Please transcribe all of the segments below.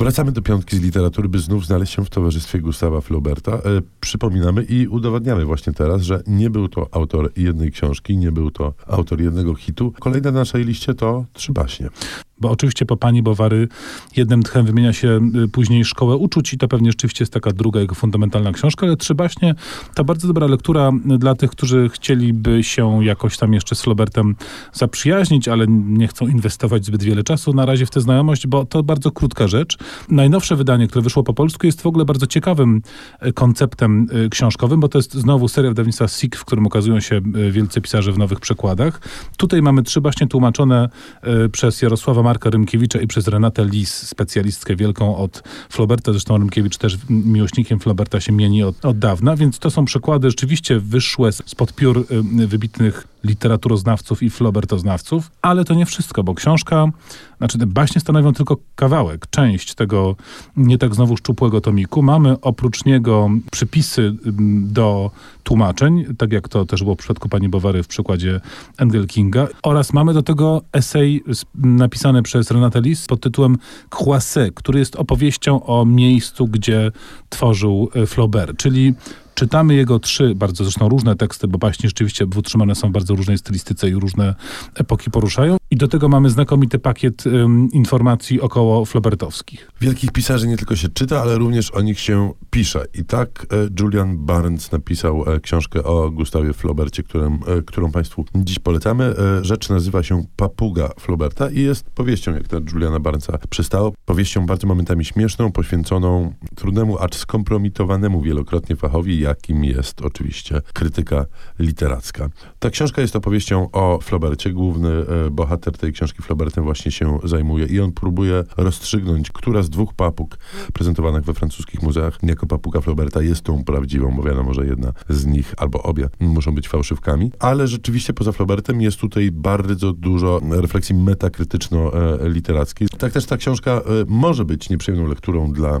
Wracamy do piątki z literatury, by znów znaleźć się w towarzystwie Gustawa Flauberta. E, przypominamy i udowadniamy właśnie teraz, że nie był to autor jednej książki, nie był to autor jednego hitu. Kolejne na naszej liście to Trzy baśnie. Bo oczywiście po pani Bowary jednym tchem wymienia się y, później Szkołę Uczuć i to pewnie rzeczywiście jest taka druga jego fundamentalna książka, ale Trzy baśnie to bardzo dobra lektura dla tych, którzy chcieliby się jakoś tam jeszcze z Flaubertem zaprzyjaźnić, ale nie chcą inwestować zbyt wiele czasu na razie w tę znajomość, bo to bardzo krótka rzecz. Najnowsze wydanie, które wyszło po polsku jest w ogóle bardzo ciekawym y, konceptem y, książkowym, bo to jest znowu seria wydawnictwa SIG, w którym ukazują się wielcy pisarze w nowych przekładach. Tutaj mamy trzy baśnie tłumaczone przez Jarosława Marka Rymkiewicza i przez Renatę Lis, specjalistkę wielką od Floberta. Zresztą Rymkiewicz też miłośnikiem Floberta się mieni od, od dawna, więc to są przykłady rzeczywiście wyszłe spod piór wybitnych literaturoznawców i flobertoznawców, ale to nie wszystko, bo książka, znaczy te baśnie stanowią tylko kawałek, część tego nie tak znowu szczupłego tomiku. Mamy oprócz niego przypisy do tłumaczeń, tak jak to też było w przypadku pani Bowary w przykładzie Engel Kinga, oraz mamy do tego esej napisany przez Renate Lis pod tytułem Croisset, który jest opowieścią o miejscu, gdzie tworzył e, Flaubert, czyli Czytamy jego trzy, bardzo zresztą różne teksty, bo baśnie rzeczywiście utrzymane są w bardzo różnej stylistyce i różne epoki poruszają. I do tego mamy znakomity pakiet um, informacji około flobertowskich. Wielkich pisarzy nie tylko się czyta, ale również o nich się pisze. I tak e, Julian Barnes napisał e, książkę o Gustawie Flaubercie, którym, e, którą Państwu dziś polecamy. Rzecz nazywa się Papuga Flauberta i jest powieścią, jak na Juliana Barnesa przystało. Powieścią bardzo momentami śmieszną, poświęconą trudnemu, acz skompromitowanemu wielokrotnie fachowi, jakim jest oczywiście krytyka literacka. Ta książka jest opowieścią o Flaubercie. Główny e, bohater tej książki Flaubertem właśnie się zajmuje i on próbuje rozstrzygnąć, która z dwóch papug prezentowanych we francuskich muzeach jako papuga Flauberta jest tą prawdziwą, bo wiadomo, że jedna z nich albo obie muszą być fałszywkami, ale rzeczywiście poza Flaubertem jest tutaj bardzo dużo refleksji metakrytyczno-literackiej. Tak też ta książka e, może być nieprzyjemną lekturą dla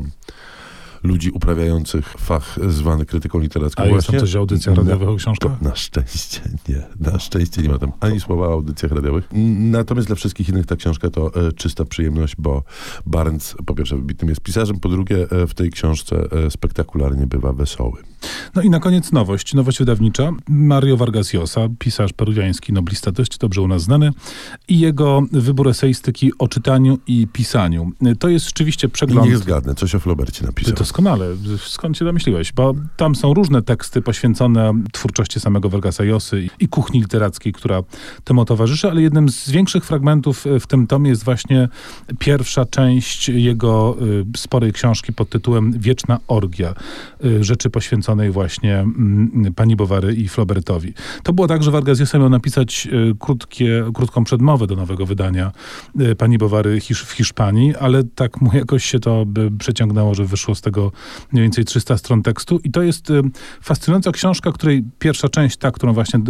ludzi uprawiających fach zwany krytyką literacką. A jest tam coś o audycjach radiowych o książkach? Na szczęście nie. Na szczęście nie ma tam ani słowa o audycjach radiowych. Natomiast dla wszystkich innych ta książka to e, czysta przyjemność, bo Barnes po pierwsze wybitnym jest pisarzem, po drugie e, w tej książce e, spektakularnie bywa wesoły. No i na koniec nowość, nowość wydawnicza. Mario Vargas Llosa, pisarz peruwiański, noblista, dość dobrze u nas znany i jego wybór eseistyki o czytaniu i pisaniu. To jest rzeczywiście przegląd... I niech zgadnę, coś o Flobercie napisał. Doskonale. Skąd się domyśliłeś? Bo tam są różne teksty poświęcone twórczości samego Vargasa Llosy i kuchni literackiej, która temu towarzyszy, ale jednym z większych fragmentów w tym tomie jest właśnie pierwsza część jego y, sporej książki pod tytułem Wieczna Orgia. Y, rzeczy poświęcone poświęconej właśnie mm, pani Bowary i Flaubertowi. To było tak, że Vargas Llosa miał napisać e, krótkie, krótką przedmowę do nowego wydania e, pani Bowary w Hiszpanii, ale tak mu jakoś się to przeciągnęło, że wyszło z tego mniej więcej 300 stron tekstu i to jest e, fascynująca książka, której pierwsza część, ta, którą właśnie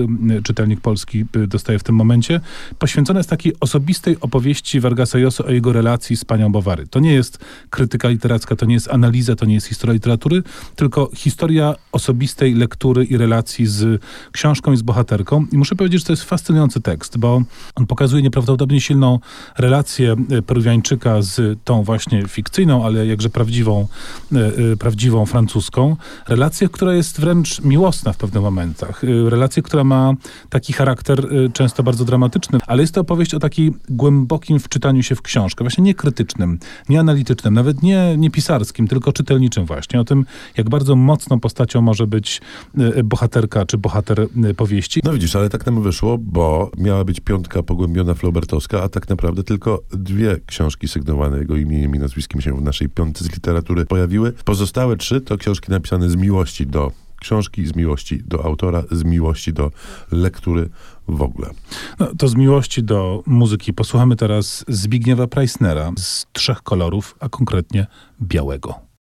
czytelnik polski dostaje w tym momencie, poświęcona jest takiej osobistej opowieści Vargasa Llosa o jego relacji z panią Bowary. To nie jest krytyka literacka, to nie jest analiza, to nie jest historia literatury, tylko historia osobistej lektury i relacji z książką i z bohaterką. I muszę powiedzieć, że to jest fascynujący tekst, bo on pokazuje nieprawdopodobnie silną relację e, Peruwiańczyka z tą właśnie fikcyjną, ale jakże prawdziwą, e, e, prawdziwą francuską. Relację, która jest wręcz miłosna w pewnych momentach. Relację, która ma taki charakter często bardzo dramatyczny, ale jest to opowieść o takim głębokim wczytaniu się w książkę, właśnie nie krytycznym, nie analitycznym, nawet nie, nie pisarskim, tylko czytelniczym właśnie. O tym, jak bardzo mocną postacią może być e, bohaterka czy bohater e, powieści. No widzisz, ale tak nam wyszło, bo miała być piątka pogłębiona Flaubertowska, a tak naprawdę tylko dwie książki sygnowane jego imieniem i nazwiskiem się w naszej piątce z literatury pojawiły. Pozostałe trzy to książki napisane z miłości do książki, z miłości do autora, z miłości do lektury w ogóle. No, to z miłości do muzyki posłuchamy teraz Zbigniewa Preissnera z trzech kolorów, a konkretnie białego.